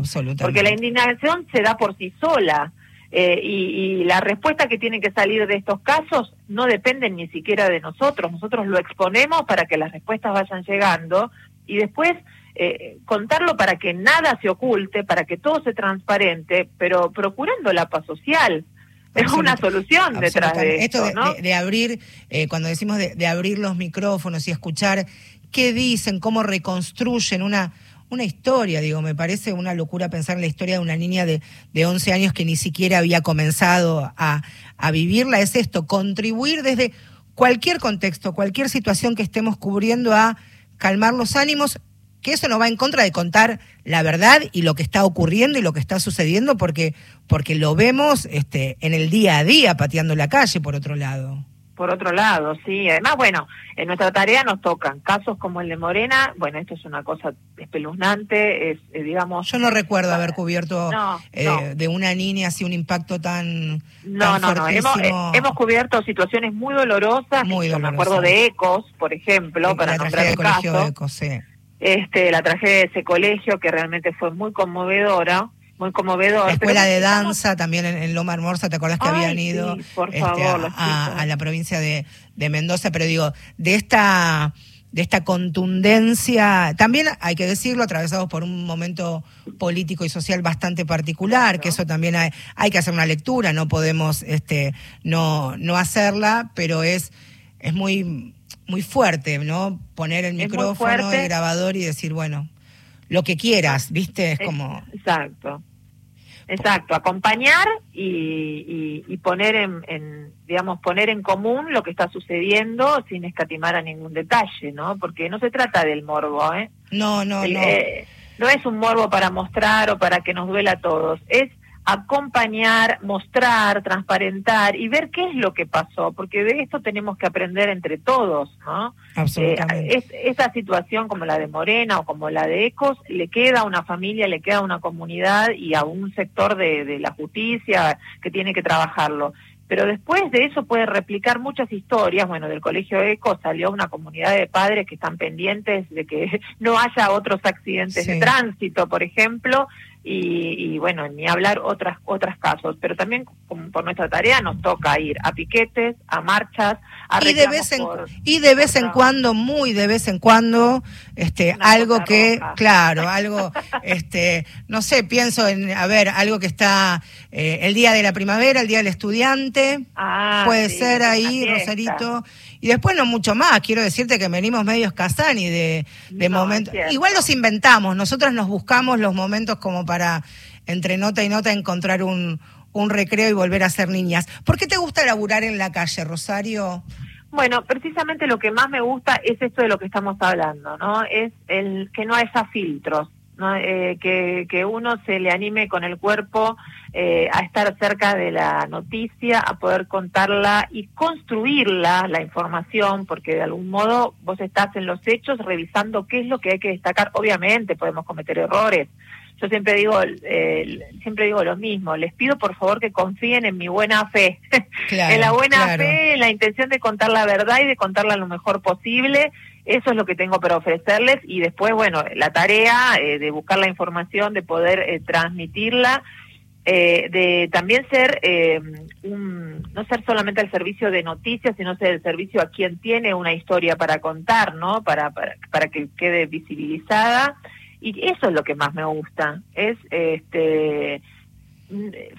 Porque la indignación se da por sí sola. Eh, y, la respuesta que tiene que salir de estos casos no depende ni siquiera de nosotros. Nosotros lo exponemos para que las respuestas vayan llegando y después eh, contarlo para que nada se oculte, para que todo se transparente, pero procurando la paz social. Es una solución detrás de esto. de, abrir, eh, cuando decimos de, abrir los micrófonos y escuchar qué dicen, cómo reconstruyen una, una historia, digo, me parece una locura pensar en la historia de una niña de, de 11 años que ni siquiera había comenzado a, a vivirla, es esto, contribuir desde cualquier contexto, cualquier situación que estemos cubriendo a calmar los ánimos, que eso no va en contra de contar la verdad y lo que está ocurriendo y lo que está sucediendo, porque, porque lo vemos este, en el día a día pateando la calle, por otro lado por otro lado, sí. Además, bueno, en nuestra tarea nos tocan casos como el de Morena. Bueno, esto es una cosa espeluznante, es, eh, digamos... Yo no recuerdo haber cubierto eh, de una niña así un impacto tan No, no, no. Hemos, eh, hemos, cubierto situaciones muy dolorosas. Muy dolorosas. me acuerdo de Ecos, por ejemplo, para la nombrar el colegio caso. Ecos, sí. Este, la tragedia de ese colegio, que realmente fue muy conmovedora muy conmovedor. La escuela de danza también en, Loma Hermosa, ¿te acordás que habían ido por este, favor, a, la provincia de, Mendoza? Pero digo, de esta de esta contundencia, también hay que decirlo, atravesados por un momento político y social bastante particular, que eso también hay, hay que hacer una lectura, no podemos este, no, no hacerla, pero es, es muy, muy fuerte, ¿no? Poner el micrófono, el grabador y decir, bueno, lo que quieras, ¿viste? Es como... Exacto. Exacto, acompañar y, y, poner en, digamos, poner en común lo que está sucediendo sin escatimar a ningún detalle, ¿no? Porque no se trata del morbo, ¿eh? No, no, no. Eh, no es un morbo para mostrar o para que nos duela a todos, es acompañar, mostrar, transparentar y ver qué es lo que pasó, porque de esto tenemos que aprender entre todos, ¿no? Absolutamente. Eh, esa situación como la de Morena o como la de Ecos le queda a una familia, le queda a una comunidad y a un sector de, de la justicia que tiene que trabajarlo. Pero después de eso puede replicar muchas historias. Bueno, del Colegio ECO salió una comunidad de padres que están pendientes de que no haya otros accidentes de tránsito, por ejemplo, y, bueno, ni hablar otras otros casos, pero también por nuestra tarea nos toca ir a piquetes, a marchas, a y de vez en y de vez en cuando, muy de vez en cuando, este algo que claro, algo este no sé, pienso en a ver, algo que está eh, el día de la primavera, el día del estudiante, ah, puede ser ahí, Rosarito. Y después no mucho más, quiero decirte que venimos medios Casani de, de momentos. Igual los inventamos, nosotros nos buscamos los momentos como para entre nota y nota encontrar un, un recreo y volver a ser niñas. ¿Por qué te gusta laburar en la calle, Rosario? Bueno, precisamente lo que más me gusta es esto de lo que estamos hablando, ¿no? Es el que no haya filtros, ¿no? Eh, que, que uno se le anime con el cuerpo eh, a estar cerca de la noticia, a poder contarla y construirla, la información, porque de algún modo vos estás en los hechos revisando qué es lo que hay que destacar. Obviamente podemos cometer errores. Yo siempre digo, eh, siempre digo lo mismo. Les pido por favor que confíen en mi buena fe, en la buena fe, en la intención de contar la verdad y de contarla lo mejor posible. Eso es lo que tengo para ofrecerles y después, bueno, la tarea eh, de buscar la información, de poder eh, transmitirla eh, de también ser, eh, un, no ser solamente el servicio de noticias, sino ser el servicio a quien tiene una historia para contar, ¿no? Para, para, para que quede visibilizada. Y eso es lo que más me gusta, es este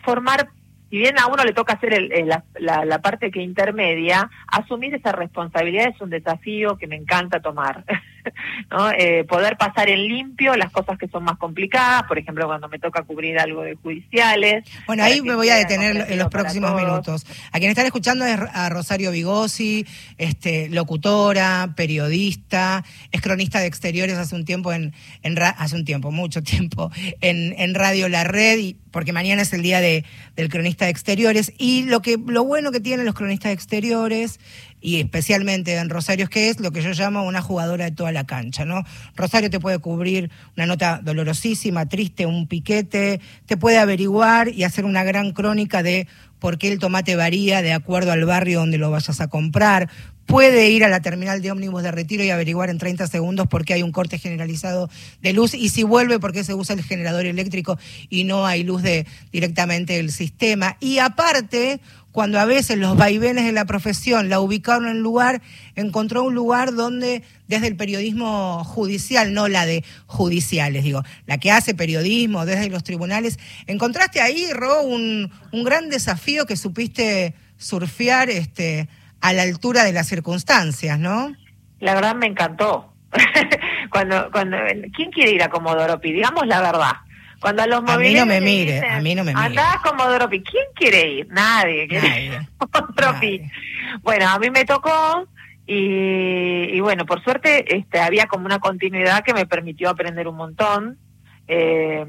formar si bien a uno le toca hacer la, la, parte que intermedia, asumir esa responsabilidad es un desafío que me encanta tomar. ¿no? Eh, poder pasar en limpio las cosas que son más complicadas, por ejemplo, cuando me toca cubrir algo de judiciales. Bueno, ahí me voy a detener en los próximos minutos. A quien están escuchando es a Rosario Vigosi, este, locutora, periodista, es cronista de exteriores hace un tiempo en, en hace un tiempo, mucho tiempo, en, en Radio La Red, y, porque mañana es el día de, del cronista de exteriores. Y lo que, lo bueno que tienen los cronistas de exteriores y especialmente en Rosario que es lo que yo llamo una jugadora de toda la cancha, ¿no? Rosario te puede cubrir una nota dolorosísima, triste, un piquete, te puede averiguar y hacer una gran crónica de por qué el tomate varía de acuerdo al barrio donde lo vayas a comprar. Puede ir a la terminal de ómnibus de retiro y averiguar en 30 segundos por qué hay un corte generalizado de luz y si vuelve por qué se usa el generador eléctrico y no hay luz de directamente del sistema. Y aparte, cuando a veces los vaivenes de la profesión la ubicaron en lugar, encontró un lugar donde desde el periodismo judicial, no la de judiciales, digo, la que hace periodismo desde los tribunales, encontraste ahí, Ro, un, un gran desafío que supiste surfear este, a la altura de las circunstancias, ¿no? La verdad me encantó. cuando, cuando, ¿Quién quiere ir a Comodoro Pi? Digamos la verdad. Cuando a los A mí no me mire, a mí no me mire. Andá como Dropi. ¿Quién quiere ir? Nadie quiere ir. Dropi. Bueno, a mí me tocó y, y, bueno, por suerte este, había como una continuidad que me permitió aprender un montón. Eh,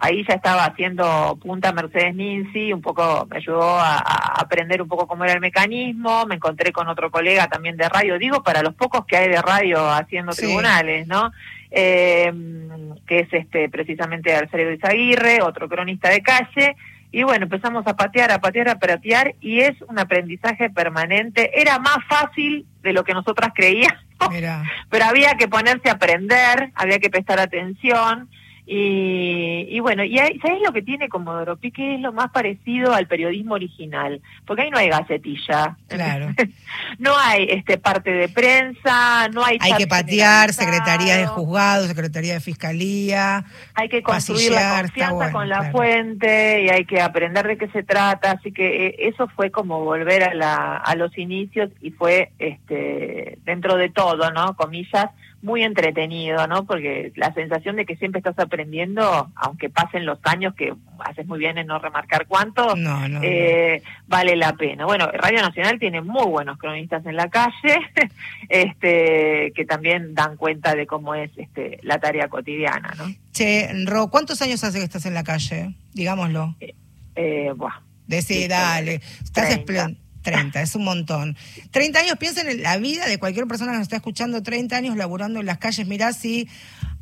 ahí ya estaba haciendo punta Mercedes Ninzi, un poco me ayudó a, a, aprender un poco cómo era el mecanismo, me encontré con otro colega también de radio, digo, para los pocos que hay de radio haciendo tribunales, ¿no? Eh, que es este precisamente Alfredo Izaguirre, otro cronista de calle, y bueno, empezamos a patear, a patear, a patear, y es un aprendizaje permanente. Era más fácil de lo que nosotras creíamos, pero había que ponerse a aprender, había que prestar atención, y, y, bueno, y ahí, ¿sabes lo que tiene Comodoro Pi? Que es lo más parecido al periodismo original, porque ahí no hay gacetilla. Claro. no hay este parte de prensa, no hay... Hay que patear, secretaría de juzgado, secretaría de fiscalía. Hay que construir la confianza con la fuente y hay que aprender de qué se trata, así que eh, eso fue como volver a, la, a los inicios y fue este dentro de todo, ¿no? Comillas, muy entretenido, ¿no? Porque la sensación de que siempre estás aprendiendo, aunque pasen los años, que haces muy bien en no remarcar cuánto, eh, vale la pena. Bueno, Radio Nacional tiene muy buenos cronistas en la calle, este, que también dan cuenta de cómo es este, la tarea cotidiana, ¿no? Che, Ro, ¿cuántos años hace que estás en la calle? Digámoslo. Eh, Eh, buah. Decí, dale. Estás espléndido. 30, es un montón. 30 años, piensen en la vida de cualquier persona que nos está escuchando, 30 años laburando en las calles, mirá si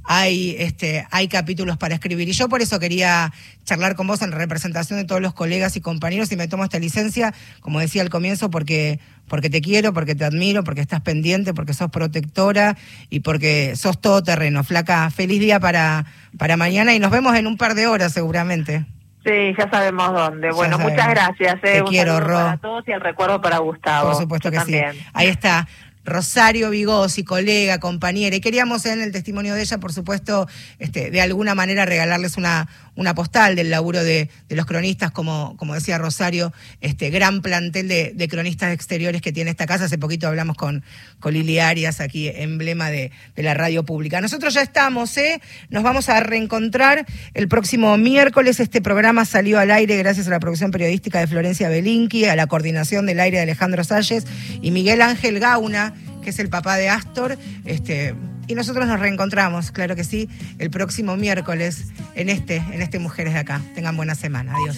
hay, este, hay capítulos para escribir. Y yo por eso quería charlar con vos en representación de todos los colegas y compañeros y me tomo esta licencia, como decía al comienzo, porque, porque te quiero, porque te admiro, porque estás pendiente, porque sos protectora y porque sos todo terreno. Flaca, feliz día para, para mañana y nos vemos en un par de horas seguramente. Sí, ya sabemos dónde. Bueno, muchas gracias. Eh. Te quiero, Ro. Para todos y el recuerdo para Gustavo. Por supuesto que sí. Ahí está. Rosario Vigosi, colega, compañera, y queríamos en el testimonio de ella, por supuesto, este, de alguna manera regalarles una, una postal del laburo de, los cronistas, como, como decía Rosario, este gran plantel de, de, cronistas exteriores que tiene esta casa. Hace poquito hablamos con, con Lili Arias, aquí emblema de, de la radio pública. Nosotros ya estamos, ¿eh? Nos vamos a reencontrar el próximo miércoles. Este programa salió al aire gracias a la producción periodística de Florencia Belinqui, a la coordinación del aire de Alejandro Salles y Miguel Ángel Gauna que es el papá de Astor. Este, y nosotros nos reencontramos, claro que sí, el próximo miércoles en este, en este Mujeres de Acá. Tengan buena semana. Adiós.